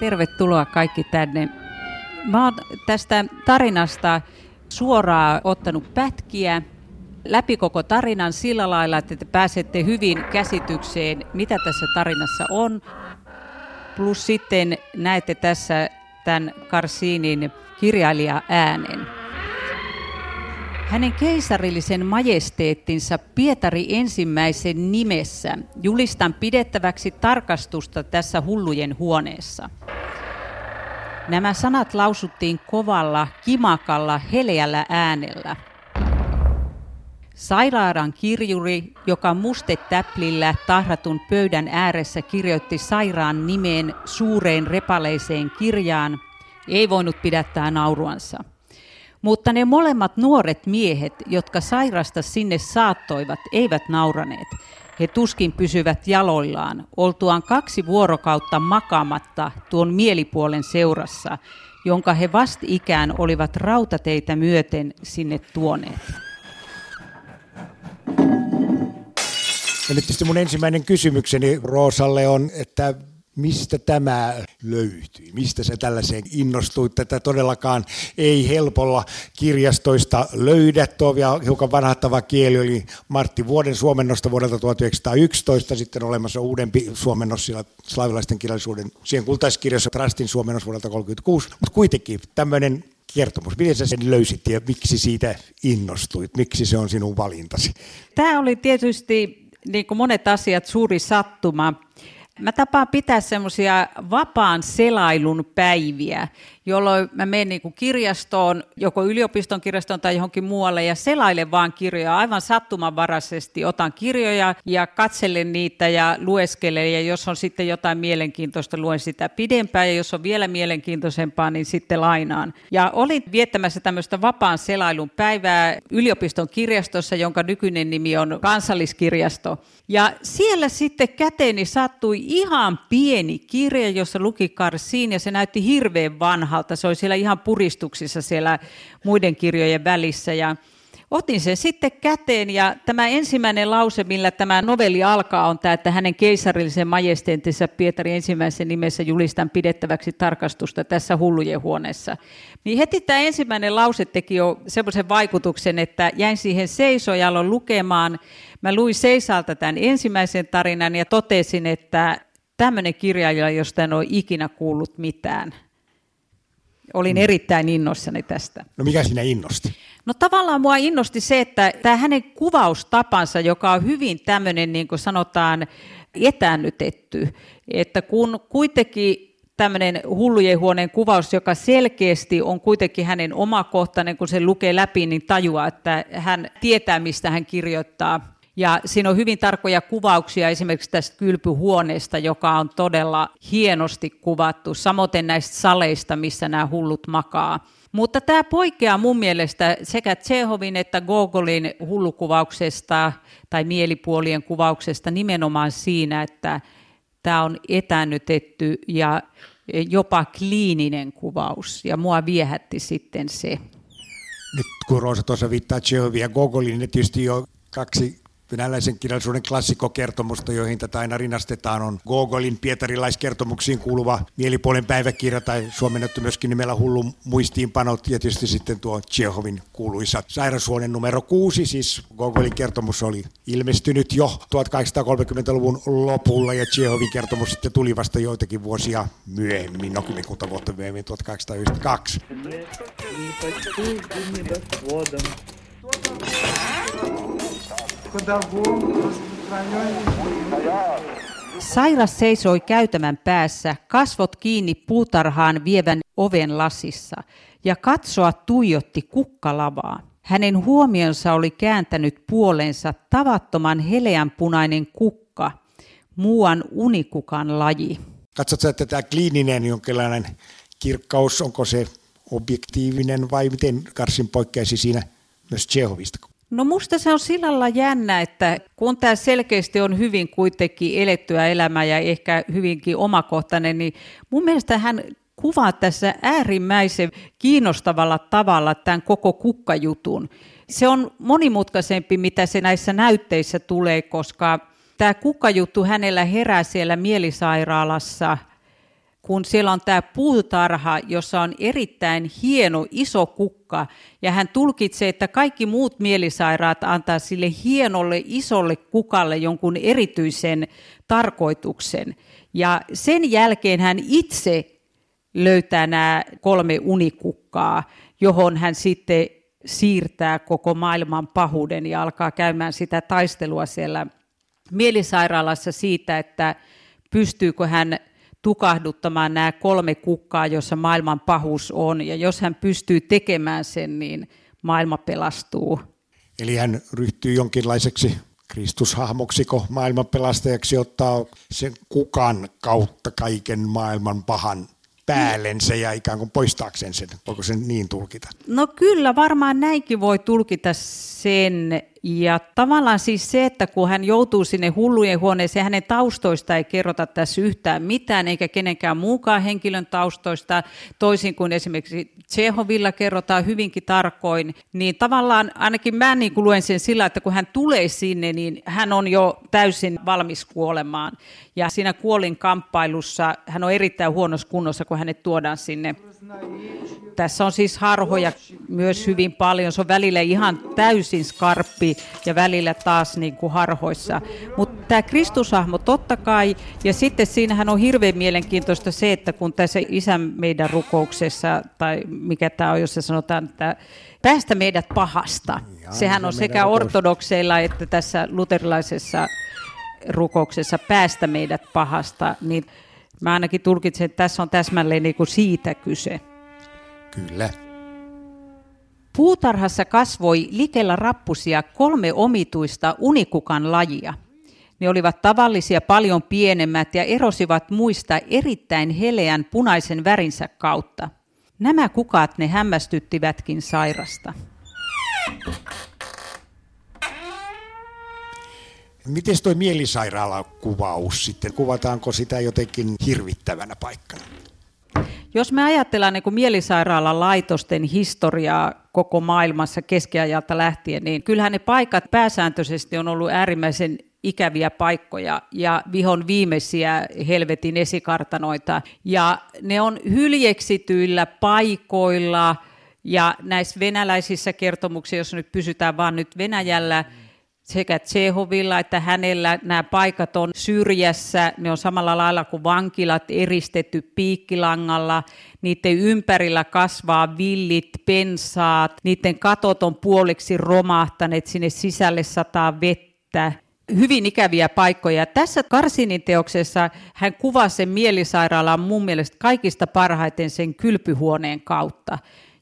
Tervetuloa kaikki tänne. Mä oon tästä tarinasta suoraan ottanut pätkiä läpi koko tarinan sillä lailla, että te pääsette hyvin käsitykseen, mitä tässä tarinassa on. Plus sitten näette tässä tämän Karsiinin kirjailija äänen. Hänen keisarillisen majesteettinsa Pietari ensimmäisen nimessä julistan pidettäväksi tarkastusta tässä hullujen huoneessa. Nämä sanat lausuttiin kovalla, kimakalla, heleällä äänellä. Sairaalan kirjuri, joka mustetäplillä tahratun pöydän ääressä kirjoitti sairaan nimeen suureen repaleiseen kirjaan, ei voinut pidättää nauruansa. Mutta ne molemmat nuoret miehet, jotka sairasta sinne saattoivat, eivät nauraneet. He tuskin pysyvät jaloillaan, oltuaan kaksi vuorokautta makaamatta tuon mielipuolen seurassa, jonka he vastikään olivat rautateitä myöten sinne tuoneet. Ja nyt tietysti mun ensimmäinen kysymykseni Roosalle on, että mistä tämä löytyi? Mistä se tällaiseen innostui? Tätä todellakaan ei helpolla kirjastoista löydä. Tuo vielä hiukan vanhattava kieli oli Martti Vuoden suomennosta vuodelta 1911, sitten olemassa uudempi suomennos siellä slaavilaisten kirjallisuuden siihen kultaiskirjassa Trastin suomennos vuodelta 1936, mutta kuitenkin tämmöinen kertomus. Miten sä sen löysit ja miksi siitä innostuit? Miksi se on sinun valintasi? Tämä oli tietysti, niin kuin monet asiat, suuri sattuma. Mä tapaan pitää semmoisia vapaan selailun päiviä, jolloin mä menen niin kuin kirjastoon, joko yliopiston kirjastoon tai johonkin muualle ja selailen vaan kirjoja aivan sattumanvaraisesti. Otan kirjoja ja katselen niitä ja lueskelen ja jos on sitten jotain mielenkiintoista, luen sitä pidempään ja jos on vielä mielenkiintoisempaa, niin sitten lainaan. Ja olin viettämässä tämmöistä vapaan selailun päivää yliopiston kirjastossa, jonka nykyinen nimi on kansalliskirjasto. Ja siellä sitten käteeni sattui ihan pieni kirja, jossa luki Karsiin ja se näytti hirveän vanhalta. Se oli siellä ihan puristuksissa siellä muiden kirjojen välissä ja otin sen sitten käteen ja tämä ensimmäinen lause, millä tämä novelli alkaa, on tämä, että hänen keisarillisen majesteettinsa Pietari ensimmäisen nimessä julistan pidettäväksi tarkastusta tässä hullujen huoneessa. Niin heti tämä ensimmäinen lause teki jo semmoisen vaikutuksen, että jäin siihen seisojallon lukemaan. Mä luin seisalta tämän ensimmäisen tarinan ja totesin, että tämmöinen kirjailija, josta en ole ikinä kuullut mitään. Olin mm. erittäin innoissani tästä. No mikä sinä innosti? No tavallaan mua innosti se, että tämä hänen kuvaustapansa, joka on hyvin tämmöinen, niin kuin sanotaan, etäännytetty, että kun kuitenkin tämmöinen hullujen huoneen kuvaus, joka selkeästi on kuitenkin hänen omakohtainen, kun se lukee läpi, niin tajuaa, että hän tietää, mistä hän kirjoittaa. Ja siinä on hyvin tarkkoja kuvauksia esimerkiksi tästä kylpyhuoneesta, joka on todella hienosti kuvattu, samoin näistä saleista, missä nämä hullut makaa. Mutta tämä poikkeaa mun mielestä sekä Tsehovin että Gogolin hullukuvauksesta tai mielipuolien kuvauksesta nimenomaan siinä, että tämä on etännytetty ja jopa kliininen kuvaus. Ja mua viehätti sitten se. Nyt kun Roosa tuossa viittaa Tsehovin ja Gogolin, niin tietysti jo kaksi venäläisen kirjallisuuden klassikokertomusta, joihin tätä aina rinnastetaan, on Gogolin pietarilaiskertomuksiin kuuluva mielipuolen päiväkirja tai suomennettu myöskin nimellä Hullu muistiinpanot ja tietysti sitten tuo Tsehovin kuuluisa sairashuone numero kuusi, siis Gogolin kertomus oli ilmestynyt jo 1830-luvun lopulla ja Tsehovin kertomus sitten tuli vasta joitakin vuosia myöhemmin, no kymmenkunta vuotta myöhemmin, 1892. Sairas seisoi käytämän päässä, kasvot kiinni puutarhaan vievän oven lasissa, ja katsoa tuijotti kukkalavaa. Hänen huomionsa oli kääntänyt puolensa tavattoman heleänpunainen kukka, muuan unikukan laji. Katsotko, että tämä kliininen jonkinlainen kirkkaus, onko se objektiivinen vai miten Karsin poikkeaisi siinä myös Tsehovista? No musta se on sillä lailla jännä, että kun tämä selkeästi on hyvin kuitenkin elettyä elämää ja ehkä hyvinkin omakohtainen, niin mun mielestä hän kuvaa tässä äärimmäisen kiinnostavalla tavalla tämän koko kukkajutun. Se on monimutkaisempi, mitä se näissä näytteissä tulee, koska tämä kukkajuttu hänellä herää siellä mielisairaalassa, kun siellä on tämä puutarha, jossa on erittäin hieno iso kukka, ja hän tulkitsee, että kaikki muut mielisairaat antaa sille hienolle isolle kukalle jonkun erityisen tarkoituksen. Ja sen jälkeen hän itse löytää nämä kolme unikukkaa, johon hän sitten siirtää koko maailman pahuuden ja alkaa käymään sitä taistelua siellä mielisairaalassa siitä, että pystyykö hän tukahduttamaan nämä kolme kukkaa, jossa maailman pahuus on. Ja jos hän pystyy tekemään sen, niin maailma pelastuu. Eli hän ryhtyy jonkinlaiseksi Kristushahmoksiko maailmanpelastajaksi ottaa sen kukan kautta kaiken maailman pahan päällensä ja ikään kuin poistaakseen sen. Voiko sen niin tulkita? No kyllä, varmaan näinkin voi tulkita sen. Ja tavallaan siis se, että kun hän joutuu sinne hullujen huoneeseen, hänen taustoista ei kerrota tässä yhtään mitään, eikä kenenkään muukaan henkilön taustoista, toisin kuin esimerkiksi Tsehovilla kerrotaan hyvinkin tarkoin, niin tavallaan ainakin mä niin luen sen sillä, että kun hän tulee sinne, niin hän on jo täysin valmis kuolemaan. Ja siinä kuolin kamppailussa hän on erittäin huonossa kunnossa, kun hänet tuodaan sinne tässä on siis harhoja myös hyvin paljon. Se on välillä ihan täysin skarppi ja välillä taas niin kuin harhoissa. Mutta tämä Kristushahmo totta kai, ja sitten siinähän on hirveän mielenkiintoista se, että kun tässä isän meidän rukouksessa, tai mikä tämä on, jos se sanotaan, että päästä meidät pahasta. Ja, Sehän on sekä ortodokseilla että tässä luterilaisessa rukouksessa päästä meidät pahasta, niin Mä ainakin tulkitsen, että tässä on täsmälleen niin kuin siitä kyse. Kyllä. Puutarhassa kasvoi likellä rappusia kolme omituista unikukan lajia. Ne olivat tavallisia paljon pienemmät ja erosivat muista erittäin heleän punaisen värinsä kautta. Nämä kukat ne hämmästyttivätkin sairasta. Miten tuo mielisairaalakuvaus sitten, kuvataanko sitä jotenkin hirvittävänä paikkana? Jos me ajatellaan niin kuin mielisairaalan laitosten historiaa koko maailmassa keskiajalta lähtien, niin kyllähän ne paikat pääsääntöisesti on ollut äärimmäisen ikäviä paikkoja ja vihon viimeisiä helvetin esikartanoita. Ja ne on hyljeksityillä paikoilla ja näissä venäläisissä kertomuksissa, jos nyt pysytään vaan nyt Venäjällä, sekä Tsehovilla että hänellä nämä paikat on syrjässä, ne on samalla lailla kuin vankilat eristetty piikkilangalla, niiden ympärillä kasvaa villit, pensaat, niiden katot on puoliksi romahtaneet, sinne sisälle sataa vettä, hyvin ikäviä paikkoja. Tässä Karsinin teoksessa hän kuvasi sen mielisairaalan mun mielestä kaikista parhaiten sen kylpyhuoneen kautta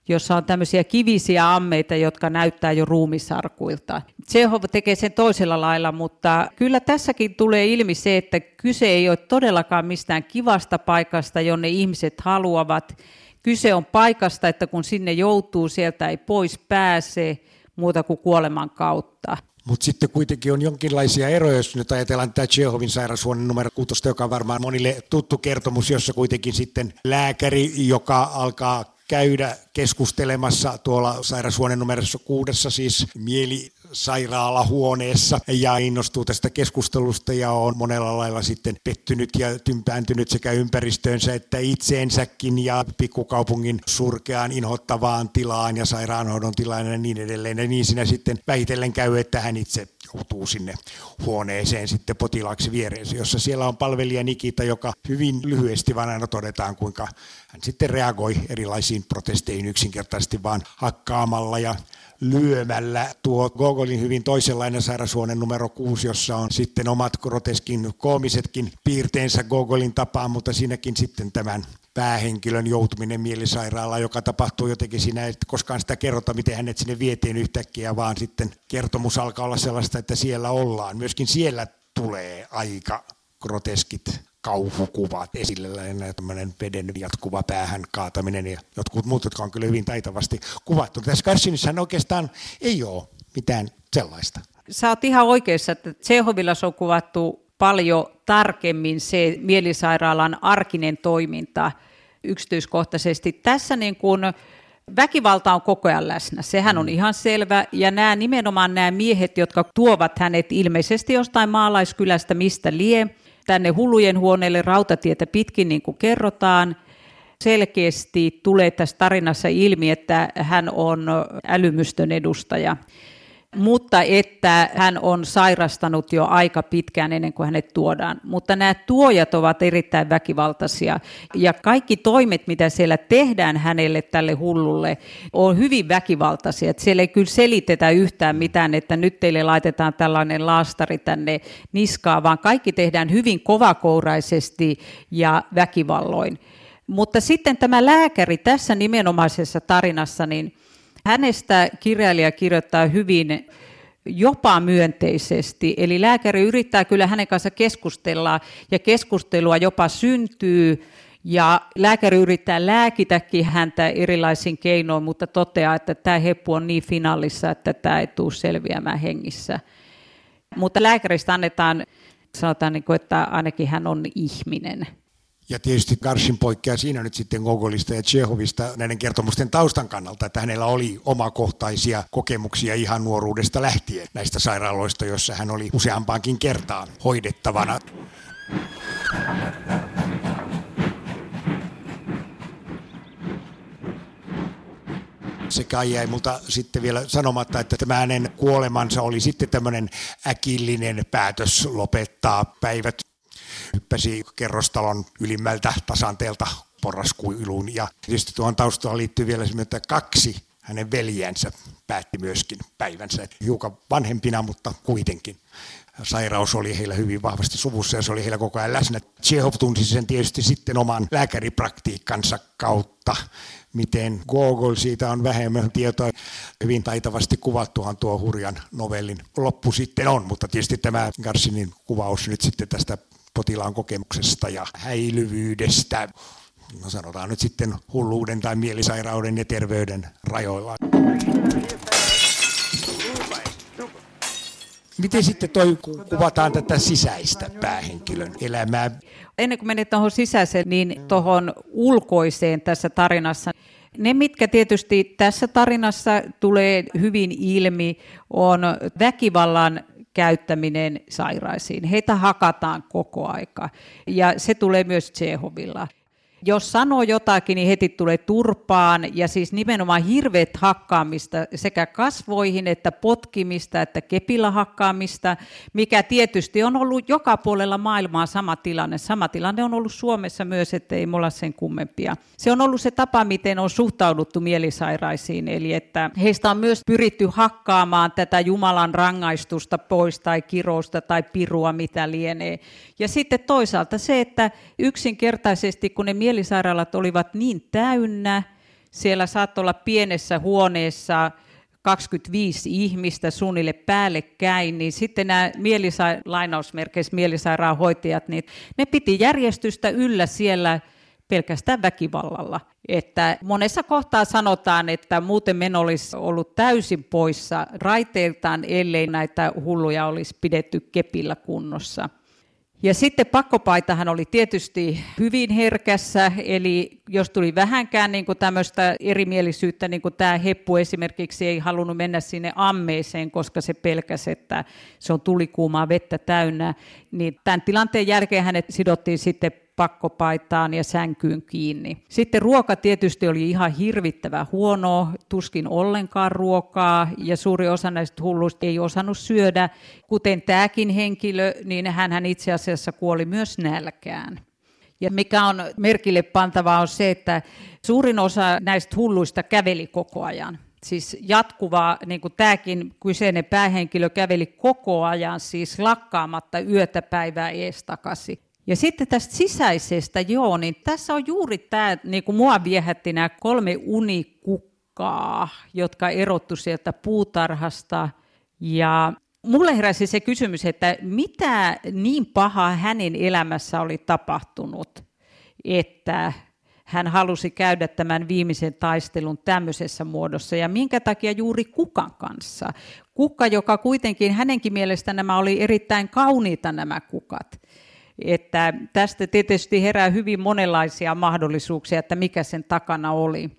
jossa on tämmöisiä kivisiä ammeita, jotka näyttää jo ruumisarkuilta. Tsehov tekee sen toisella lailla, mutta kyllä tässäkin tulee ilmi se, että kyse ei ole todellakaan mistään kivasta paikasta, jonne ihmiset haluavat. Kyse on paikasta, että kun sinne joutuu, sieltä ei pois pääse muuta kuin kuoleman kautta. Mutta sitten kuitenkin on jonkinlaisia eroja, jos nyt ajatellaan tätä Chehovin sairaushuoneen numero 6, joka on varmaan monille tuttu kertomus, jossa kuitenkin sitten lääkäri, joka alkaa käydä keskustelemassa tuolla sairaushuoneen numerossa kuudessa, siis mielisairaalahuoneessa ja innostuu tästä keskustelusta ja on monella lailla sitten pettynyt ja tympääntynyt sekä ympäristöönsä että itseensäkin ja pikkukaupungin surkeaan inhottavaan tilaan ja sairaanhoidon tilaan ja niin edelleen. Ja niin siinä sitten vähitellen käy, että hän itse joutuu sinne huoneeseen sitten potilaaksi viereensä, jossa siellä on palvelija Nikita, joka hyvin lyhyesti vaan aina todetaan, kuinka hän sitten reagoi erilaisiin protesteihin yksinkertaisesti vaan hakkaamalla ja lyömällä. Tuo Gogolin hyvin toisenlainen sairashuone numero 6, jossa on sitten omat groteskin koomisetkin piirteensä Gogolin tapaan, mutta siinäkin sitten tämän päähenkilön joutuminen mielisairaalaan, joka tapahtuu jotenkin siinä, että koskaan sitä kerrota, miten hänet sinne vietiin yhtäkkiä, vaan sitten kertomus alkaa olla sellaista, että siellä ollaan. Myöskin siellä tulee aika groteskit kauhukuvat esille, tämmöinen veden jatkuva päähän kaataminen ja jotkut muut, jotka on kyllä hyvin taitavasti kuvattu. Tässä Karsinissahan oikeastaan ei ole mitään sellaista. Sä oot ihan oikeassa, että Tsehovilla on kuvattu paljon tarkemmin se mielisairaalan arkinen toiminta yksityiskohtaisesti. Tässä niin kuin Väkivalta on koko ajan läsnä, sehän on mm. ihan selvä. Ja nämä nimenomaan nämä miehet, jotka tuovat hänet ilmeisesti jostain maalaiskylästä, mistä lie, tänne hullujen huoneelle rautatietä pitkin, niin kuin kerrotaan, selkeästi tulee tässä tarinassa ilmi, että hän on älymystön edustaja mutta että hän on sairastanut jo aika pitkään ennen kuin hänet tuodaan. Mutta nämä tuojat ovat erittäin väkivaltaisia ja kaikki toimet, mitä siellä tehdään hänelle, tälle hullulle, on hyvin väkivaltaisia. Että siellä ei kyllä selitetä yhtään mitään, että nyt teille laitetaan tällainen laastari tänne niskaan, vaan kaikki tehdään hyvin kovakouraisesti ja väkivalloin. Mutta sitten tämä lääkäri tässä nimenomaisessa tarinassa, niin Hänestä kirjailija kirjoittaa hyvin jopa myönteisesti. Eli lääkäri yrittää kyllä hänen kanssa keskustella ja keskustelua jopa syntyy ja lääkäri yrittää lääkitäkin häntä erilaisin keinoin, mutta toteaa, että tämä heppu on niin finaalissa, että tämä ei tule selviämään hengissä. Mutta lääkäristä annetaan, sanotaan, niin että ainakin hän on ihminen. Ja tietysti Garshin poikkeaa siinä nyt sitten Gogolista ja Tsehovista näiden kertomusten taustan kannalta, että hänellä oli omakohtaisia kokemuksia ihan nuoruudesta lähtien näistä sairaaloista, joissa hän oli useampaankin kertaan hoidettavana. sekä jäi multa sitten vielä sanomatta, että tämä hänen kuolemansa oli sitten tämmöinen äkillinen päätös lopettaa päivät hyppäsi kerrostalon ylimmältä tasanteelta porraskuiluun. Ja tietysti tuohon taustaan liittyy vielä se, että kaksi hänen veljensä päätti myöskin päivänsä. Hiukan vanhempina, mutta kuitenkin. Sairaus oli heillä hyvin vahvasti suvussa ja se oli heillä koko ajan läsnä. Chekhov tunsi sen tietysti sitten oman lääkäripraktiikkansa kautta. Miten Gogol siitä on vähemmän tietoa. Hyvin taitavasti kuvattuhan tuo hurjan novellin loppu sitten on, mutta tietysti tämä Garsinin kuvaus nyt sitten tästä potilaan kokemuksesta ja häilyvyydestä, no sanotaan nyt sitten hulluuden tai mielisairauden ja terveyden rajoilla. Miten sitten toi kuvataan tätä sisäistä päähenkilön elämää? Ennen kuin menet tuohon sisäiseen, niin tuohon ulkoiseen tässä tarinassa. Ne, mitkä tietysti tässä tarinassa tulee hyvin ilmi, on väkivallan käyttäminen sairaisiin. Heitä hakataan koko aika ja se tulee myös Tsehovilla jos sanoo jotakin, niin heti tulee turpaan ja siis nimenomaan hirveät hakkaamista sekä kasvoihin että potkimista että kepillä hakkaamista, mikä tietysti on ollut joka puolella maailmaa sama tilanne. Sama tilanne on ollut Suomessa myös, että ei mulla sen kummempia. Se on ollut se tapa, miten on suhtauduttu mielisairaisiin, eli että heistä on myös pyritty hakkaamaan tätä Jumalan rangaistusta pois tai kirousta tai pirua, mitä lienee. Ja sitten toisaalta se, että yksinkertaisesti kun ne mielisairaalat olivat niin täynnä, siellä saattoi olla pienessä huoneessa 25 ihmistä suunnille päällekkäin, niin sitten nämä mielisa- lainausmerkeissä mielisairaanhoitajat, niin ne piti järjestystä yllä siellä pelkästään väkivallalla. Että monessa kohtaa sanotaan, että muuten meno olisi ollut täysin poissa raiteiltaan, ellei näitä hulluja olisi pidetty kepillä kunnossa. Ja sitten pakkopaitahan oli tietysti hyvin herkässä, eli jos tuli vähänkään niin kuin tämmöistä erimielisyyttä, niin kuin tämä Heppu esimerkiksi ei halunnut mennä sinne ammeeseen, koska se pelkäsi, että se on tulikuumaa vettä täynnä, niin tämän tilanteen jälkeen hänet sidottiin sitten pakkopaitaan ja sänkyyn kiinni. Sitten ruoka tietysti oli ihan hirvittävä huono, tuskin ollenkaan ruokaa ja suuri osa näistä hulluista ei osannut syödä. Kuten tämäkin henkilö, niin hän itse asiassa kuoli myös nälkään. Ja mikä on merkille pantavaa on se, että suurin osa näistä hulluista käveli koko ajan. Siis jatkuvaa, niin kuin tämäkin kyseinen päähenkilö käveli koko ajan, siis lakkaamatta yötä päivää ees takaisin. Ja sitten tästä sisäisestä, joo, niin tässä on juuri tämä, niin kuin mua viehätti nämä kolme unikukkaa, jotka erottu sieltä puutarhasta. Ja mulle heräsi se kysymys, että mitä niin pahaa hänen elämässä oli tapahtunut, että hän halusi käydä tämän viimeisen taistelun tämmöisessä muodossa ja minkä takia juuri kukan kanssa. Kukka, joka kuitenkin hänenkin mielestä nämä oli erittäin kauniita nämä kukat Että tästä tietysti herää hyvin monenlaisia mahdollisuuksia, että mikä sen takana oli.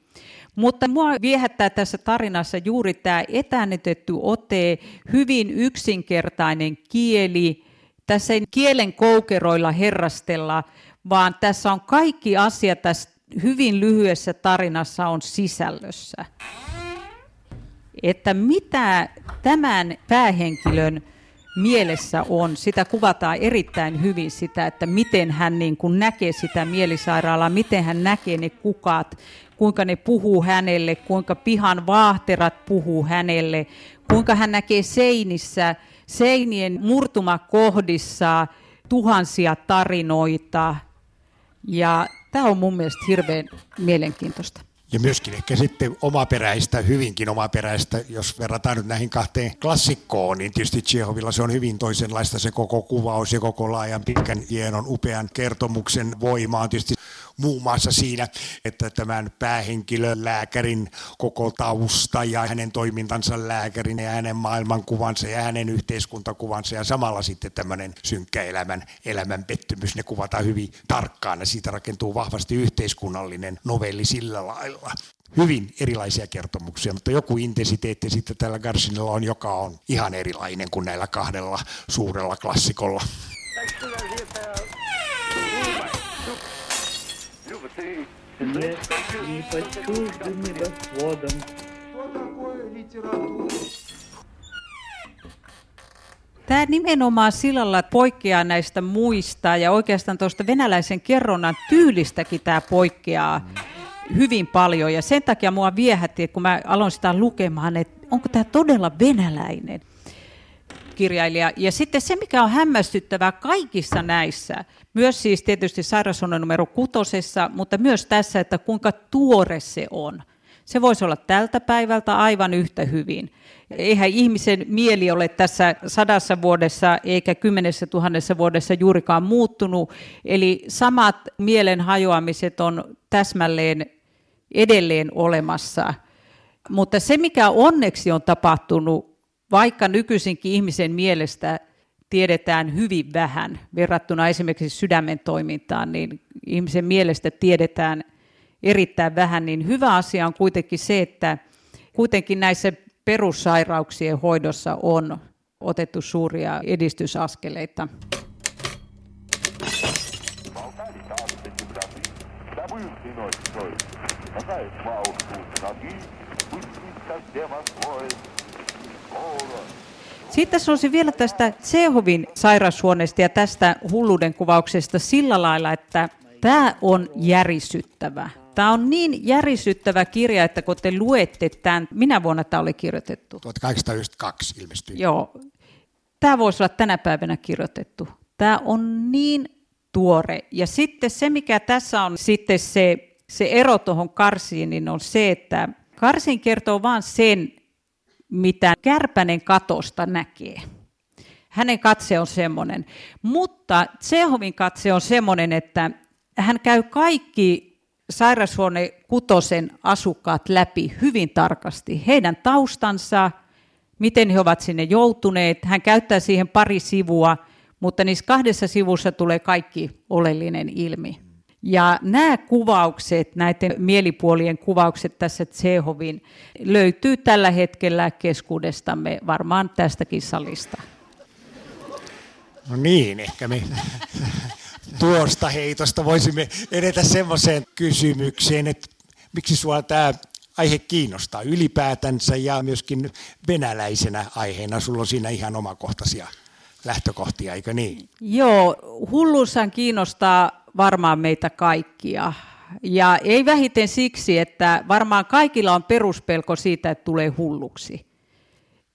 Mutta mua viehättää tässä tarinassa juuri tämä etänytetty ote, hyvin yksinkertainen kieli. Tässä ei kielen koukeroilla herrastella, vaan tässä on kaikki asiat tässä hyvin lyhyessä tarinassa on sisällössä. Että mitä tämän päähenkilön mielessä on, sitä kuvataan erittäin hyvin sitä, että miten hän niin kuin näkee sitä mielisairaalaa, miten hän näkee ne kukat, kuinka ne puhuu hänelle, kuinka pihan vaahterat puhuu hänelle, kuinka hän näkee seinissä, seinien murtumakohdissa tuhansia tarinoita. Ja tämä on mun mielestä hirveän mielenkiintoista. Ja myöskin ehkä sitten omaperäistä, hyvinkin omaperäistä, jos verrataan nyt näihin kahteen klassikkoon, niin tietysti Tsehovilla se on hyvin toisenlaista. Se koko kuvaus ja koko laajan pitkän, hienon, upean kertomuksen voima on tietysti muun muassa siinä, että tämän päähenkilön lääkärin koko tausta ja hänen toimintansa lääkärin ja hänen maailmankuvansa ja hänen yhteiskuntakuvansa ja samalla sitten tämmöinen synkkä elämän, elämän pettymys, ne kuvataan hyvin tarkkaan ja siitä rakentuu vahvasti yhteiskunnallinen novelli sillä lailla. Hyvin erilaisia kertomuksia, mutta joku intensiteetti sitten tällä Garsinilla on, joka on ihan erilainen kuin näillä kahdella suurella klassikolla. Tämä nimenomaan sillä lailla poikkeaa näistä muista ja oikeastaan tuosta venäläisen kerronnan tyylistäkin tämä poikkeaa hyvin paljon. Ja sen takia mua viehätti, kun mä aloin sitä lukemaan, että onko tämä todella venäläinen kirjailija. Ja sitten se, mikä on hämmästyttävää kaikissa näissä, myös siis tietysti sairaushuoneen numero kutosessa, mutta myös tässä, että kuinka tuore se on. Se voisi olla tältä päivältä aivan yhtä hyvin. Eihän ihmisen mieli ole tässä sadassa vuodessa eikä kymmenessä tuhannessa vuodessa juurikaan muuttunut. Eli samat mielen hajoamiset on täsmälleen edelleen olemassa. Mutta se, mikä onneksi on tapahtunut, vaikka nykyisinkin ihmisen mielestä tiedetään hyvin vähän verrattuna esimerkiksi sydämen toimintaan, niin ihmisen mielestä tiedetään erittäin vähän, niin hyvä asia on kuitenkin se, että kuitenkin näissä perussairauksien hoidossa on otettu suuria edistysaskeleita. Sitten sanoisin vielä tästä Tsehovin sairaushuoneesta ja tästä hulluuden kuvauksesta sillä lailla, että tämä on järisyttävä. Tämä on niin järisyttävä kirja, että kun te luette tämän, minä vuonna tämä oli kirjoitettu? 1892 ilmestyi. Joo. Tämä voisi olla tänä päivänä kirjoitettu. Tämä on niin tuore. Ja sitten se, mikä tässä on sitten se, se ero tuohon Karsiin, niin on se, että Karsin kertoo vain sen, mitä Kärpänen katosta näkee. Hänen katse on semmoinen. Mutta Tsehovin katse on semmoinen, että hän käy kaikki sairashuone kutosen asukkaat läpi hyvin tarkasti. Heidän taustansa, miten he ovat sinne joutuneet. Hän käyttää siihen pari sivua, mutta niissä kahdessa sivussa tulee kaikki oleellinen ilmi. Ja nämä kuvaukset, näiden mielipuolien kuvaukset tässä Tsehovin, löytyy tällä hetkellä keskuudestamme varmaan tästäkin salista. No niin, ehkä me tuosta heitosta voisimme edetä semmoiseen kysymykseen, että miksi sinua tämä aihe kiinnostaa ylipäätänsä ja myöskin venäläisenä aiheena. Sulla on siinä ihan omakohtaisia lähtökohtia, eikö niin? Joo, hulluushan kiinnostaa varmaan meitä kaikkia. Ja ei vähiten siksi, että varmaan kaikilla on peruspelko siitä, että tulee hulluksi.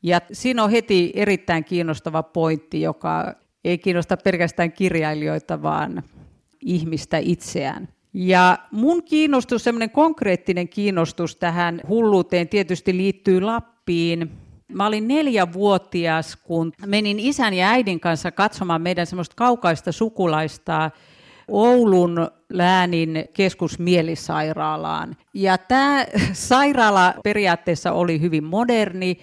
Ja siinä on heti erittäin kiinnostava pointti, joka ei kiinnosta pelkästään kirjailijoita, vaan ihmistä itseään. Ja mun kiinnostus, semmoinen konkreettinen kiinnostus tähän hulluuteen tietysti liittyy Lappiin. Mä olin neljävuotias, kun menin isän ja äidin kanssa katsomaan meidän semmoista kaukaista sukulaista Oulun läänin keskusmielisairaalaan. Ja tämä sairaala periaatteessa oli hyvin moderni,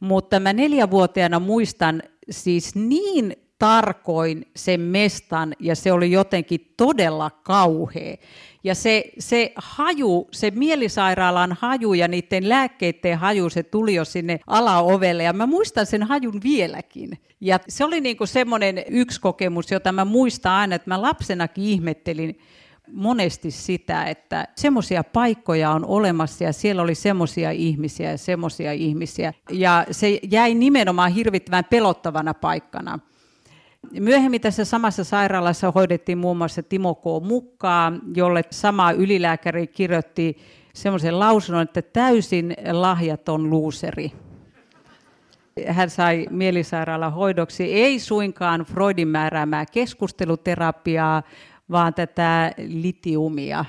mutta mä neljävuotiaana muistan siis niin tarkoin sen mestan ja se oli jotenkin todella kauhea. Ja se, se haju, se mielisairaalan haju ja niiden lääkkeiden haju, se tuli jo sinne alaovelle ja mä muistan sen hajun vieläkin. Ja se oli niin kuin semmoinen yksi kokemus, jota mä muistan aina, että mä lapsenakin ihmettelin, monesti sitä, että semmoisia paikkoja on olemassa ja siellä oli semmoisia ihmisiä ja semmoisia ihmisiä. Ja se jäi nimenomaan hirvittävän pelottavana paikkana. Myöhemmin tässä samassa sairaalassa hoidettiin muun muassa Timo K. Mukkaa, jolle sama ylilääkäri kirjoitti semmoisen lausunnon, että täysin lahjaton luuseri. Hän sai mielisairaalan hoidoksi ei suinkaan Freudin määräämää keskusteluterapiaa, vaan tätä litiumia,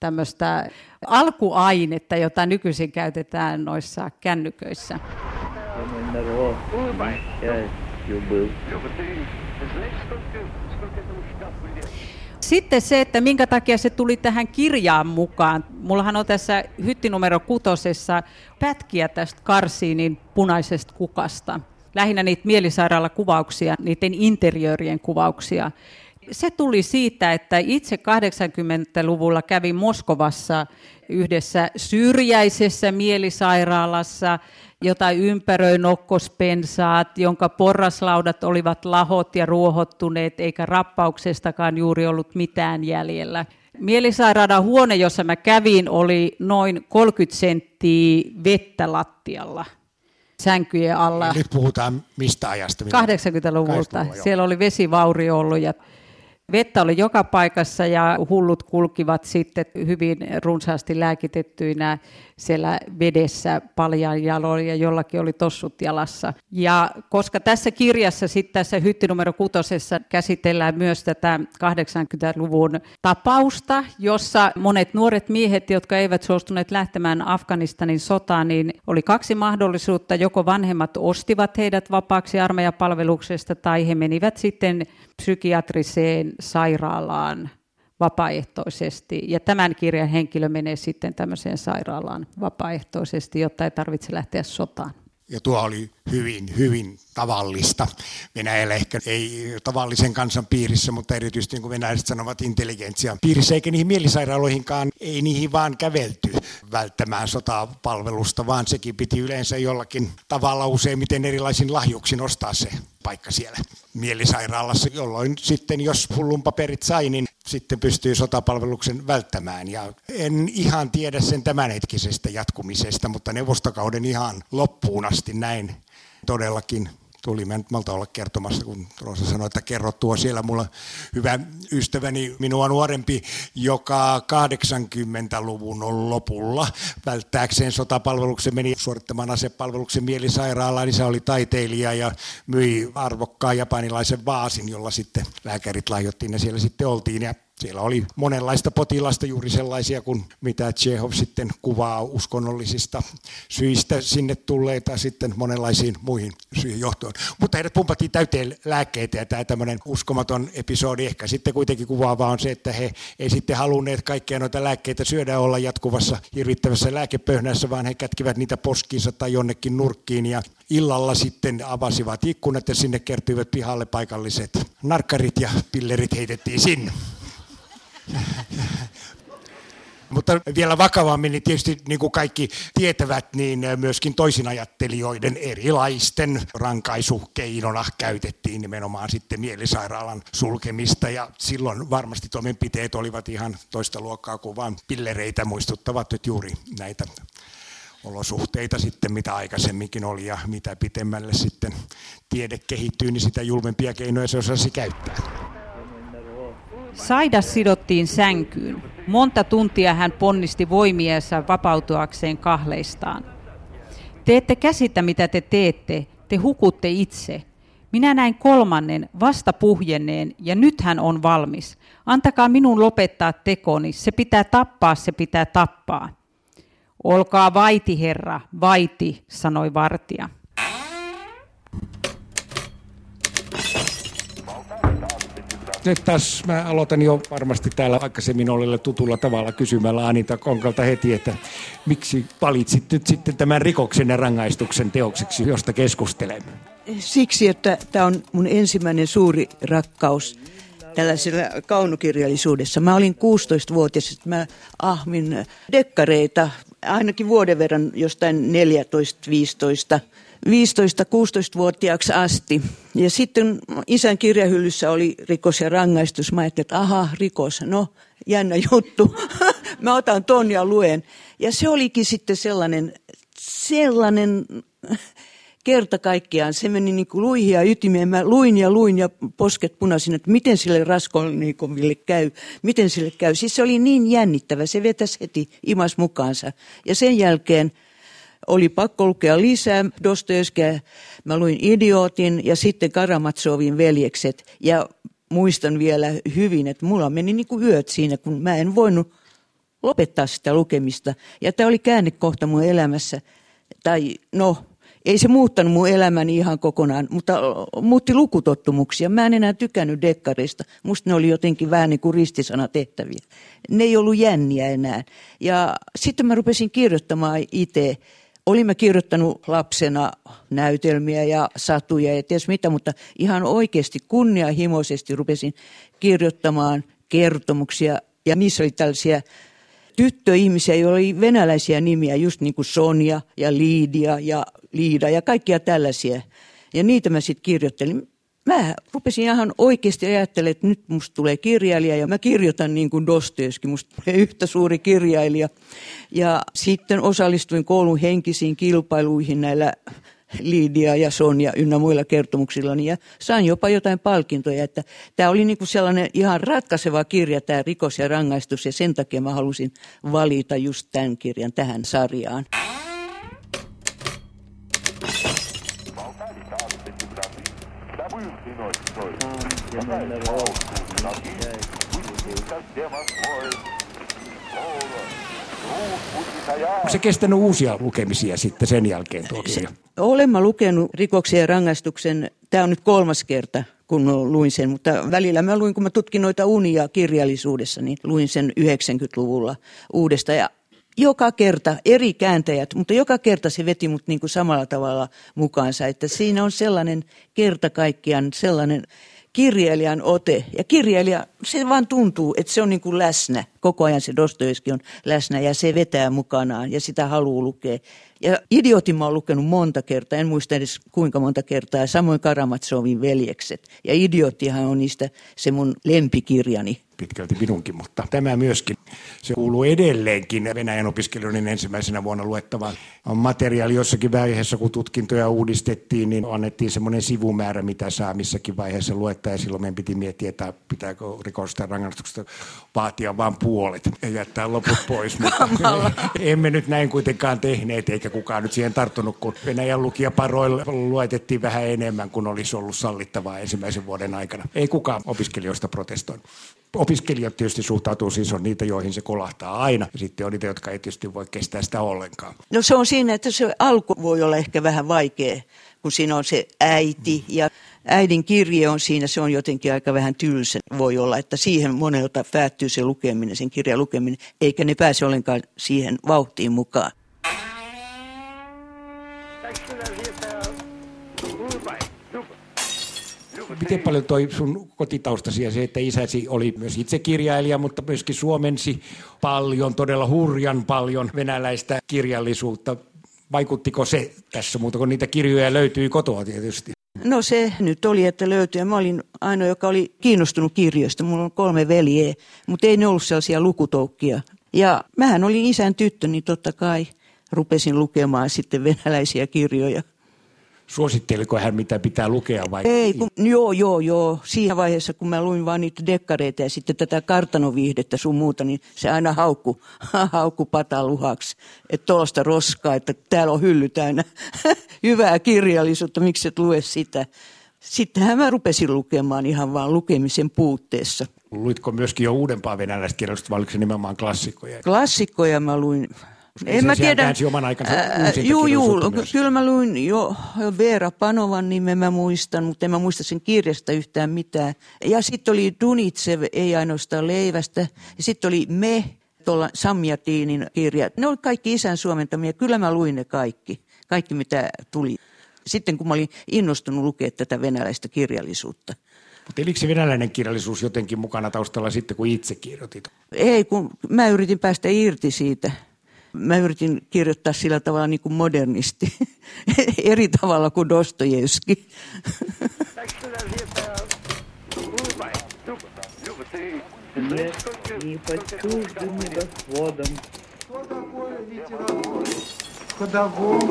tämmöistä alkuainetta, jota nykyisin käytetään noissa kännyköissä. Sitten se, että minkä takia se tuli tähän kirjaan mukaan. Mullahan on tässä hyttinumero kutosessa pätkiä tästä Karsiinin punaisesta kukasta. Lähinnä niitä mielisairaalakuvauksia, niiden interiöörien kuvauksia. Se tuli siitä, että itse 80-luvulla kävin Moskovassa yhdessä syrjäisessä mielisairaalassa, jota ympäröi nokkospensaat, jonka porraslaudat olivat lahot ja ruohottuneet, eikä rappauksestakaan juuri ollut mitään jäljellä. Mielisairaalan huone, jossa mä kävin, oli noin 30 senttiä vettä lattialla sänkyjen alla. Nyt puhutaan mistä ajasta? 80-luvulta. Siellä oli vesivaurio ollut ja Vettä oli joka paikassa ja hullut kulkivat sitten hyvin runsaasti lääkitettyinä siellä vedessä paljan jaloin ja jollakin oli tossut jalassa. Ja koska tässä kirjassa, sitten tässä hytti numero kutosessa käsitellään myös tätä 80-luvun tapausta, jossa monet nuoret miehet, jotka eivät suostuneet lähtemään Afganistanin sotaan, niin oli kaksi mahdollisuutta. Joko vanhemmat ostivat heidät vapaaksi armeijapalveluksesta tai he menivät sitten psykiatriseen sairaalaan vapaaehtoisesti. Ja tämän kirjan henkilö menee sitten tämmöiseen sairaalaan vapaaehtoisesti, jotta ei tarvitse lähteä sotaan. Ja tuo oli hyvin, hyvin tavallista. Venäjällä ehkä ei tavallisen kansan piirissä, mutta erityisesti niin kuin venäläiset sanovat intelligentsia piirissä, eikä niihin mielisairaaloihinkaan, ei niihin vaan kävelty välttämään sotapalvelusta, vaan sekin piti yleensä jollakin tavalla useimmiten erilaisin lahjuksin ostaa se paikka siellä mielisairaalassa, jolloin sitten jos hullun paperit sai, niin sitten pystyy sotapalveluksen välttämään. Ja en ihan tiedä sen tämänhetkisestä jatkumisesta, mutta neuvostokauden ihan loppuun asti näin todellakin tuli. Mä en malta olla kertomassa, kun Roosa sanoi, että kerro tuo siellä. Mulla hyvä ystäväni, minua nuorempi, joka 80-luvun lopulla välttääkseen sotapalveluksen meni suorittamaan asepalveluksen mielisairaalaan. Isä oli taiteilija ja myi arvokkaan japanilaisen vaasin, jolla sitten lääkärit lahjoittiin ja siellä sitten oltiin. Ja siellä oli monenlaista potilasta, juuri sellaisia kuin mitä Chekhov sitten kuvaa uskonnollisista syistä sinne tulleita sitten monenlaisiin muihin syihin johtoon. Mutta heidät pumpattiin täyteen lääkkeitä ja tämä tämmöinen uskomaton episodi ehkä sitten kuitenkin kuvaava on se, että he ei sitten halunneet kaikkia noita lääkkeitä syödä olla jatkuvassa hirvittävässä lääkepöhnässä, vaan he kätkivät niitä poskiinsa tai jonnekin nurkkiin ja illalla sitten avasivat ikkunat ja sinne kertyivät pihalle paikalliset narkkarit ja pillerit heitettiin sinne. Mutta vielä vakavammin, niin tietysti niin kuin kaikki tietävät, niin myöskin toisinajattelijoiden erilaisten rankaisukeinona käytettiin nimenomaan sitten mielisairaalan sulkemista. Ja silloin varmasti toimenpiteet olivat ihan toista luokkaa kuin vain pillereitä muistuttavat nyt juuri näitä olosuhteita sitten, mitä aikaisemminkin oli ja mitä pitemmälle sitten tiede kehittyy, niin sitä julmempia keinoja se osasi käyttää. Saidas sidottiin sänkyyn. Monta tuntia hän ponnisti voimiensa vapautuakseen kahleistaan. Te ette käsitä, mitä te teette. Te hukutte itse. Minä näin kolmannen, vasta puhjenneen, ja nyt hän on valmis. Antakaa minun lopettaa tekoni. Se pitää tappaa, se pitää tappaa. Olkaa vaiti, herra, vaiti, sanoi vartija. Nyt taas mä aloitan jo varmasti täällä aikaisemmin olelle tutulla tavalla kysymällä Anita Konkalta heti, että miksi valitsit nyt sitten tämän rikoksen ja rangaistuksen teokseksi, josta keskustelemme? Siksi, että tämä on mun ensimmäinen suuri rakkaus tällaisella kaunokirjallisuudessa. Mä olin 16-vuotias, että mä ahmin dekkareita ainakin vuoden verran jostain 14-15 15-16-vuotiaaksi asti. Ja sitten isän kirjahyllyssä oli rikos ja rangaistus. Mä ajattelin, että aha, rikos, no jännä juttu. Mä otan ton ja luen. Ja se olikin sitten sellainen, sellainen kerta kaikkiaan. Se meni niin kuin luihin ja ytimeen. Mä luin ja luin ja posket punaisin, että miten sille Raskolnikoville käy, miten sille käy. Siis se oli niin jännittävä, se vetäisi heti imas mukaansa. Ja sen jälkeen oli pakko lukea lisää Dostojevskia. Mä luin Idiotin ja sitten Karamatsovin veljekset. Ja muistan vielä hyvin, että mulla meni niin kuin yöt siinä, kun mä en voinut lopettaa sitä lukemista. Ja tämä oli käännekohta mun elämässä. Tai no, ei se muuttanut mun elämäni ihan kokonaan, mutta muutti lukutottumuksia. Mä en enää tykännyt dekkarista. Musta ne oli jotenkin vähän niin kuin ristisana tehtäviä. Ne ei ollut jänniä enää. Ja sitten mä rupesin kirjoittamaan itse. Olimme kirjoittanut lapsena näytelmiä ja satuja ja ties mitä, mutta ihan oikeasti kunnianhimoisesti rupesin kirjoittamaan kertomuksia. Ja niissä oli tällaisia tyttöihmisiä, joilla oli venäläisiä nimiä, just niin kuin Sonja ja Liidia ja Liida ja kaikkia tällaisia. Ja niitä mä sitten kirjoittelin. Mä rupesin ihan oikeasti ajattelemaan, että nyt musta tulee kirjailija ja mä kirjoitan niin kuin Dostoevski, musta tulee yhtä suuri kirjailija. Ja sitten osallistuin koulun henkisiin kilpailuihin näillä Liidia ja Sonja ynnä muilla kertomuksilla ja sain jopa jotain palkintoja. Että tämä oli niinku sellainen ihan ratkaiseva kirja, tämä rikos ja rangaistus, ja sen takia mä halusin valita just tämän kirjan tähän sarjaan. Onko se kestänyt uusia lukemisia sitten sen jälkeen kirja? Olen mä lukenut rikoksen ja rangaistuksen, tämä on nyt kolmas kerta, kun luin sen, mutta välillä mä luin, kun mä tutkin noita unia kirjallisuudessa, niin luin sen 90-luvulla uudestaan. Ja joka kerta eri kääntäjät, mutta joka kerta se veti mut niin kuin samalla tavalla mukaansa, että siinä on sellainen kerta kaikkiaan sellainen kirjailijan ote. Ja kirjailija, se vaan tuntuu, että se on niin kuin läsnä. Koko ajan se Dostoevski on läsnä ja se vetää mukanaan ja sitä haluaa lukea. Ja Idiotin mä oon lukenut monta kertaa, en muista edes kuinka monta kertaa. Samoin Karamatsovin veljekset. Ja Idiottihan on niistä se mun lempikirjani pitkälti minunkin, mutta tämä myöskin, se kuuluu edelleenkin Venäjän opiskelijoiden ensimmäisenä vuonna luettavaan materiaali. Jossakin vaiheessa, kun tutkintoja uudistettiin, niin annettiin semmoinen sivumäärä, mitä saa missäkin vaiheessa luettaa, ja silloin meidän piti miettiä, että pitääkö rikosta rangaistuksesta vaatia vain puolet ja jättää loput pois. Mutta emme nyt näin kuitenkaan tehneet, eikä kukaan nyt siihen tarttunut, kun Venäjän lukijaparoilla luetettiin vähän enemmän kuin olisi ollut sallittavaa ensimmäisen vuoden aikana. Ei kukaan opiskelijoista protestoinut opiskelijat tietysti suhtautuu, siis on niitä, joihin se kolahtaa aina, ja sitten on niitä, jotka ei tietysti voi kestää sitä ollenkaan. No se on siinä, että se alku voi olla ehkä vähän vaikea, kun siinä on se äiti ja äidin kirje on siinä, se on jotenkin aika vähän tylsä. Voi olla, että siihen monelta päättyy se lukeminen, sen kirjan lukeminen, eikä ne pääse ollenkaan siihen vauhtiin mukaan. miten paljon toi sun kotitaustasi ja se, että isäsi oli myös itse kirjailija, mutta myöskin suomensi paljon, todella hurjan paljon venäläistä kirjallisuutta. Vaikuttiko se tässä muuta, kun niitä kirjoja löytyy kotoa tietysti? No se nyt oli, että löytyi. Mä olin ainoa, joka oli kiinnostunut kirjoista. Mulla on kolme veljeä, mutta ei ne ollut sellaisia lukutoukkia. Ja mähän olin isän tyttö, niin totta kai rupesin lukemaan sitten venäläisiä kirjoja. Suositteliko hän, mitä pitää lukea vai? Ei, kun, joo, joo, joo. Siinä vaiheessa, kun mä luin vaan niitä dekkareita ja sitten tätä kartanoviihdettä sun muuta, niin se aina haukku, haukku pataluhaksi. Että tuollaista roskaa, että täällä on hylly täynnä hyvää kirjallisuutta, miksi et lue sitä. Sittenhän mä rupesin lukemaan ihan vaan lukemisen puutteessa. Luitko myöskin jo uudempaa venäläistä kirjallisuutta, vai oliko se nimenomaan klassikkoja? Klassikkoja mä luin en mä tiedä. oman aikansa Juu, juu, kyllä mä luin jo Veera Panovan nimen mä muistan, mutta en mä muista sen kirjasta yhtään mitään. Ja sitten oli Dunitsev, ei ainoastaan leivästä. Ja sitten oli Me, tuolla Samjatiinin kirja. Ne oli kaikki isän suomentamia. Kyllä mä luin ne kaikki. Kaikki mitä tuli. sitten kun mä olin innostunut lukea tätä venäläistä kirjallisuutta. Mutta elikö se venäläinen kirjallisuus jotenkin mukana taustalla sitten, kun itse kirjoitit? Ei, kun mä yritin päästä irti siitä. Mä yritin kirjoittaa sillä tavalla niin kuin modernisti, eri tavalla kuin Dostojevski. не подчужденный Господом. Что такое литература? Pedagog,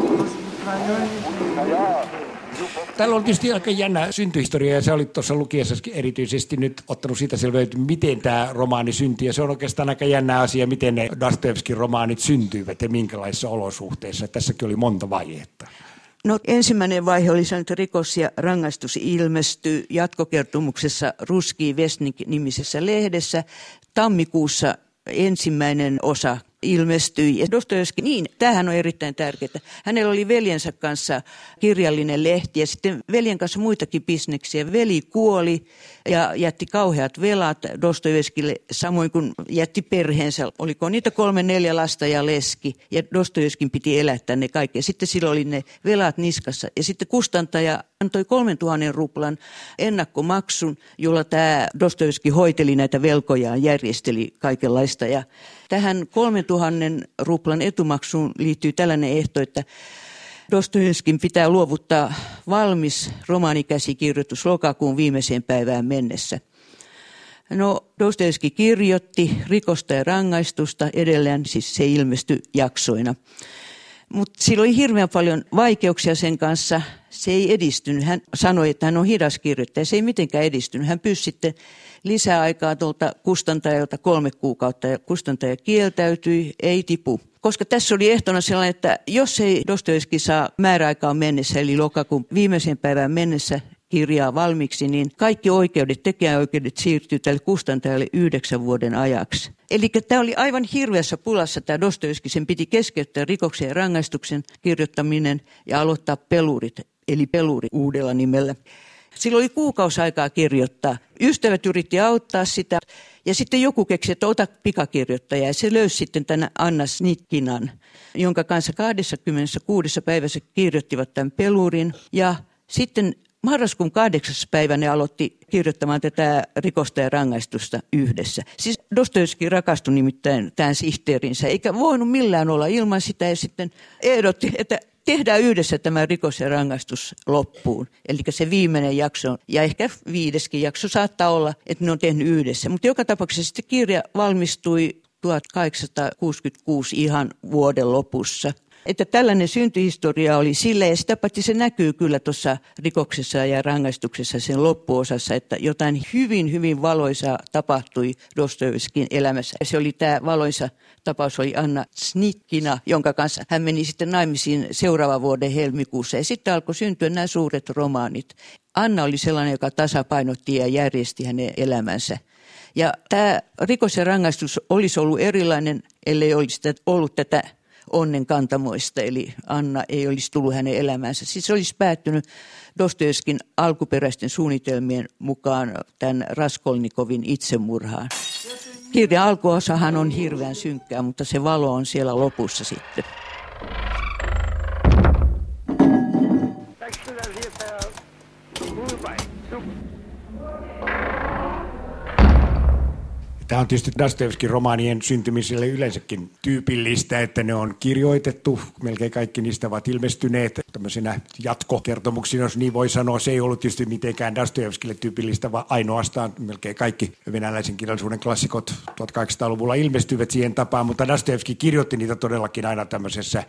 Täällä on tietysti aika jännä syntyhistoria ja se oli tuossa lukiessa erityisesti nyt ottanut siitä selvää, että miten tämä romaani syntyi. Ja se on oikeastaan aika jännä asia, miten ne Dostoevskin romaanit syntyivät ja minkälaisissa olosuhteissa. Tässäkin oli monta vaihetta. No ensimmäinen vaihe oli että rikos ja rangaistus ilmestyi jatkokertomuksessa Ruski Vesnik-nimisessä lehdessä tammikuussa ensimmäinen osa ilmestyi. Ja Dostojevski, niin, tämähän on erittäin tärkeää. Hänellä oli veljensä kanssa kirjallinen lehti ja sitten veljen kanssa muitakin bisneksiä. Veli kuoli ja jätti kauheat velat Dostojevskille, samoin kuin jätti perheensä. Oliko niitä kolme, neljä lasta ja leski. Ja Dostojevskin piti elättää ne kaikki. Ja sitten sillä oli ne velat niskassa. Ja sitten kustantaja antoi 3000 ruplan ennakkomaksun, jolla tämä Dostojevski hoiteli näitä velkojaan, järjesteli kaikenlaista. Ja tähän 3000 ruplan etumaksuun liittyy tällainen ehto, että Dostojevskin pitää luovuttaa valmis romaanikäsikirjoitus lokakuun viimeiseen päivään mennessä. No, Dostojevski kirjoitti rikosta ja rangaistusta edelleen, siis se ilmestyi jaksoina. Mutta sillä oli hirveän paljon vaikeuksia sen kanssa. Se ei edistynyt. Hän sanoi, että hän on hidas kirjoittaja. Se ei mitenkään edistynyt. Hän pyysi sitten lisäaikaa tuolta kustantajalta kolme kuukautta ja kustantaja kieltäytyi, ei tipu. Koska tässä oli ehtona sellainen, että jos ei Dostoevski saa määräaikaan mennessä, eli lokakuun viimeisen päivän mennessä kirjaa valmiiksi, niin kaikki oikeudet, tekijäoikeudet siirtyy tälle kustantajalle yhdeksän vuoden ajaksi. Eli tämä oli aivan hirveässä pulassa tämä Dostoevski. Sen piti keskeyttää rikoksen ja rangaistuksen kirjoittaminen ja aloittaa pelurit, eli peluri uudella nimellä. Sillä oli kuukausi aikaa kirjoittaa. Ystävät yritti auttaa sitä ja sitten joku keksi, että ota pikakirjoittaja ja se löysi sitten tänä Anna Snitkinan, jonka kanssa 26 päivässä kirjoittivat tämän pelurin ja sitten marraskuun kahdeksas päivä ne aloitti kirjoittamaan tätä rikosta ja rangaistusta yhdessä. Siis Dostoevski rakastui nimittäin tämän sihteerinsä, eikä voinut millään olla ilman sitä ja sitten ehdotti, että tehdään yhdessä tämä rikos ja rangaistus loppuun. Eli se viimeinen jakso ja ehkä viideskin jakso saattaa olla, että ne on tehnyt yhdessä. Mutta joka tapauksessa sitten kirja valmistui 1866 ihan vuoden lopussa. Että tällainen syntyhistoria oli sille ja sitä paitsi se näkyy kyllä tuossa rikoksessa ja rangaistuksessa sen loppuosassa, että jotain hyvin, hyvin valoisa tapahtui Dostojevskin elämässä. Ja se oli tämä valoisa tapaus oli Anna Snitkina, jonka kanssa hän meni sitten naimisiin seuraavan vuoden helmikuussa. Ja sitten alkoi syntyä nämä suuret romaanit. Anna oli sellainen, joka tasapainotti ja järjesti hänen elämänsä. Ja tämä rikos ja rangaistus olisi ollut erilainen, ellei olisi ollut tätä onnenkantamoista, eli Anna ei olisi tullut hänen elämäänsä. Siis se olisi päättynyt Dostojevskin alkuperäisten suunnitelmien mukaan tämän Raskolnikovin itsemurhaan. Kirjan alkuosahan on hirveän synkkää, mutta se valo on siellä lopussa sitten. Tämä on tietysti Dostoevskin romaanien syntymiselle yleensäkin tyypillistä, että ne on kirjoitettu, melkein kaikki niistä ovat ilmestyneet tämmöisenä jatkokertomuksina, jos niin voi sanoa. Se ei ollut tietysti mitenkään Dostoevskille tyypillistä, vaan ainoastaan melkein kaikki venäläisen kirjallisuuden klassikot 1800-luvulla ilmestyivät siihen tapaan, mutta Dostoevski kirjoitti niitä todellakin aina tämmöisessä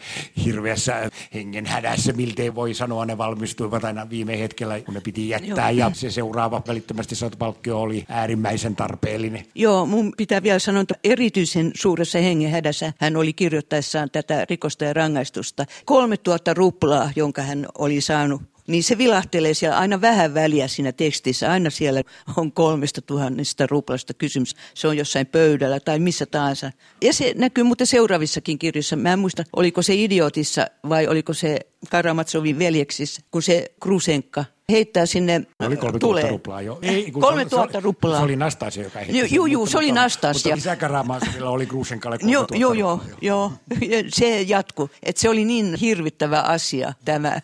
hirveässä hengenhädässä, miltei voi sanoa, ne valmistuivat aina viime hetkellä, kun ne piti jättää, Joo. ja se seuraava välittömästi saatu palkkio oli äärimmäisen tarpeellinen. Joo, mun pitää vielä sanoa, että erityisen suuressa hengenhädässä hän oli kirjoittaessaan tätä rikosta ja rangaistusta. 3000 ruplaa, jonka hän oli saanut niin se vilahtelee siellä aina vähän väliä siinä tekstissä. Aina siellä on kolmesta tuhannesta ruplasta kysymys. Se on jossain pöydällä tai missä tahansa. Ja se näkyy muuten seuraavissakin kirjoissa. Mä en muista, oliko se Idiotissa vai oliko se Karamatsovin veljeksissä, kun se Krusenka heittää sinne Oli 3000 tulee. ruplaa jo. Ei, 3000 ruplaa. Se oli Nastasia, joka heitti Joo, joo, se oli Nastasia. Mutta lisäkaramaasilla oli Krusenkalle Joo, joo, joo, joo. Se jatkuu. Että se oli niin hirvittävä asia tämä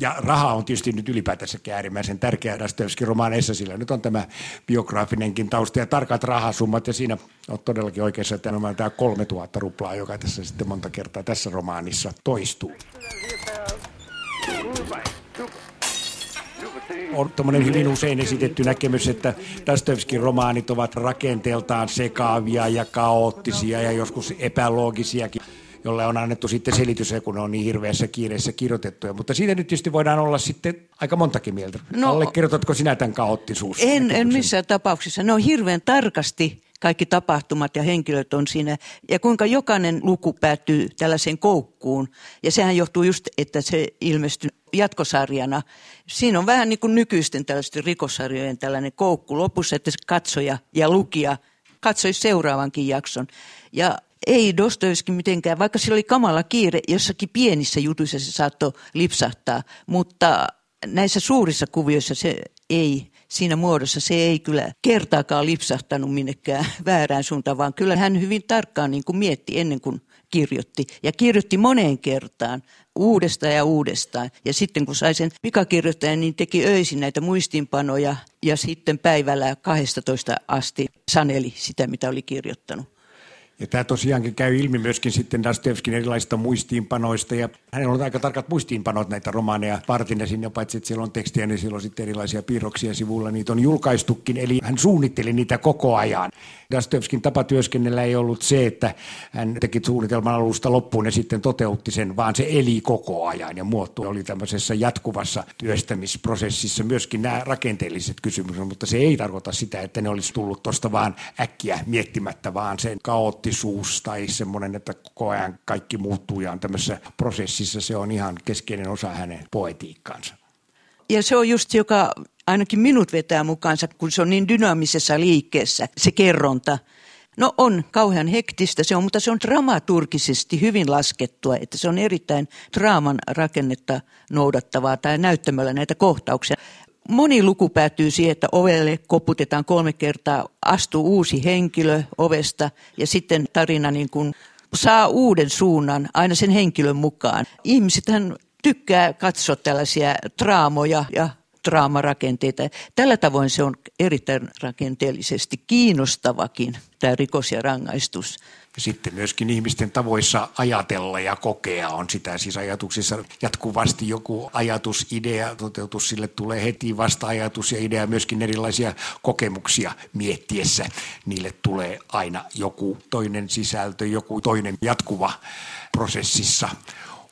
Ja raha on tietysti nyt ylipäätänsä äärimmäisen tärkeä Dostoevskin romaaneissa, sillä nyt on tämä biograafinenkin tausta ja tarkat rahasummat, ja siinä on todellakin oikeassa, että on tämä 3000 ruplaa, joka tässä sitten monta kertaa tässä romaanissa toistuu. on tuommoinen hyvin usein esitetty näkemys, että Dostoevskin romaanit ovat rakenteeltaan sekaavia ja kaoottisia ja joskus epäloogisiakin jolle on annettu sitten selitys, kun ne on niin hirveässä kiireessä kirjoitettuja. Mutta siitä nyt tietysti voidaan olla sitten aika montakin mieltä. No, Allekirjoitatko sinä tämän kaoottisuus? En, en missään tapauksessa. Ne on hirveän tarkasti kaikki tapahtumat ja henkilöt on siinä. Ja kuinka jokainen luku päättyy tällaiseen koukkuun. Ja sehän johtuu just, että se ilmestyy jatkosarjana. Siinä on vähän niin kuin nykyisten tällaisten rikosarjojen tällainen koukku lopussa, että se katsoja ja lukija katsoisi seuraavankin jakson. Ja ei Dostoevski mitenkään, vaikka sillä oli kamala kiire, jossakin pienissä jutuissa se saattoi lipsahtaa, mutta näissä suurissa kuvioissa se ei, siinä muodossa se ei kyllä kertaakaan lipsahtanut minnekään väärään suuntaan, vaan kyllä hän hyvin tarkkaan niin kuin mietti ennen kuin kirjoitti. Ja kirjoitti moneen kertaan, uudestaan ja uudestaan. Ja sitten kun sai sen pikakirjoittajan, niin teki öisin näitä muistiinpanoja ja sitten päivällä 12 asti saneli sitä, mitä oli kirjoittanut. Ja tämä tosiaankin käy ilmi myöskin sitten Dostoevskin erilaisista muistiinpanoista. Ja hänellä on aika tarkat muistiinpanot näitä romaaneja varten. Sinne paitsi, että siellä on tekstiä, niin siellä on sitten erilaisia piirroksia sivulla. Niitä on julkaistukin, eli hän suunnitteli niitä koko ajan. Dostoevskin tapa työskennellä ei ollut se, että hän teki suunnitelman alusta loppuun ja sitten toteutti sen, vaan se eli koko ajan. Ja muoto oli tämmöisessä jatkuvassa työstämisprosessissa myöskin nämä rakenteelliset kysymykset, mutta se ei tarkoita sitä, että ne olisi tullut tuosta vaan äkkiä miettimättä, vaan sen kaootti kaoottisuus tai semmoinen, että koko ajan kaikki muuttuu ja on tämmöisessä prosessissa, se on ihan keskeinen osa hänen poetiikkaansa. Ja se on just joka ainakin minut vetää mukaansa, kun se on niin dynaamisessa liikkeessä, se kerronta. No on kauhean hektistä se on, mutta se on dramaturgisesti hyvin laskettua, että se on erittäin draaman rakennetta noudattavaa tai näyttämällä näitä kohtauksia. Moni luku päättyy siihen, että ovelle koputetaan kolme kertaa, astuu uusi henkilö ovesta ja sitten tarina niin kuin saa uuden suunnan aina sen henkilön mukaan. Ihmisethän tykkää katsoa tällaisia draamoja ja draamarakenteita. Tällä tavoin se on erittäin rakenteellisesti kiinnostavakin, tämä rikos ja rangaistus. Sitten myöskin ihmisten tavoissa ajatella ja kokea on sitä. Siis ajatuksissa jatkuvasti joku ajatus, idea, toteutus, sille tulee heti vasta ajatus ja idea, myöskin erilaisia kokemuksia miettiessä. Niille tulee aina joku toinen sisältö, joku toinen jatkuva prosessissa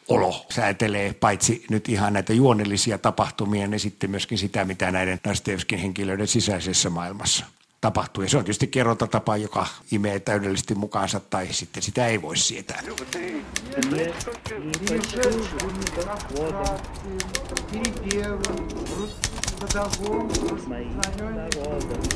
olo säätelee paitsi nyt ihan näitä juonellisia tapahtumia, niin sitten myöskin sitä, mitä näiden Dostoevskin henkilöiden sisäisessä maailmassa tapahtuu. Ja se on tietysti kerrontatapa, joka imee täydellisesti mukaansa, tai sitten sitä ei voi sietää. Моих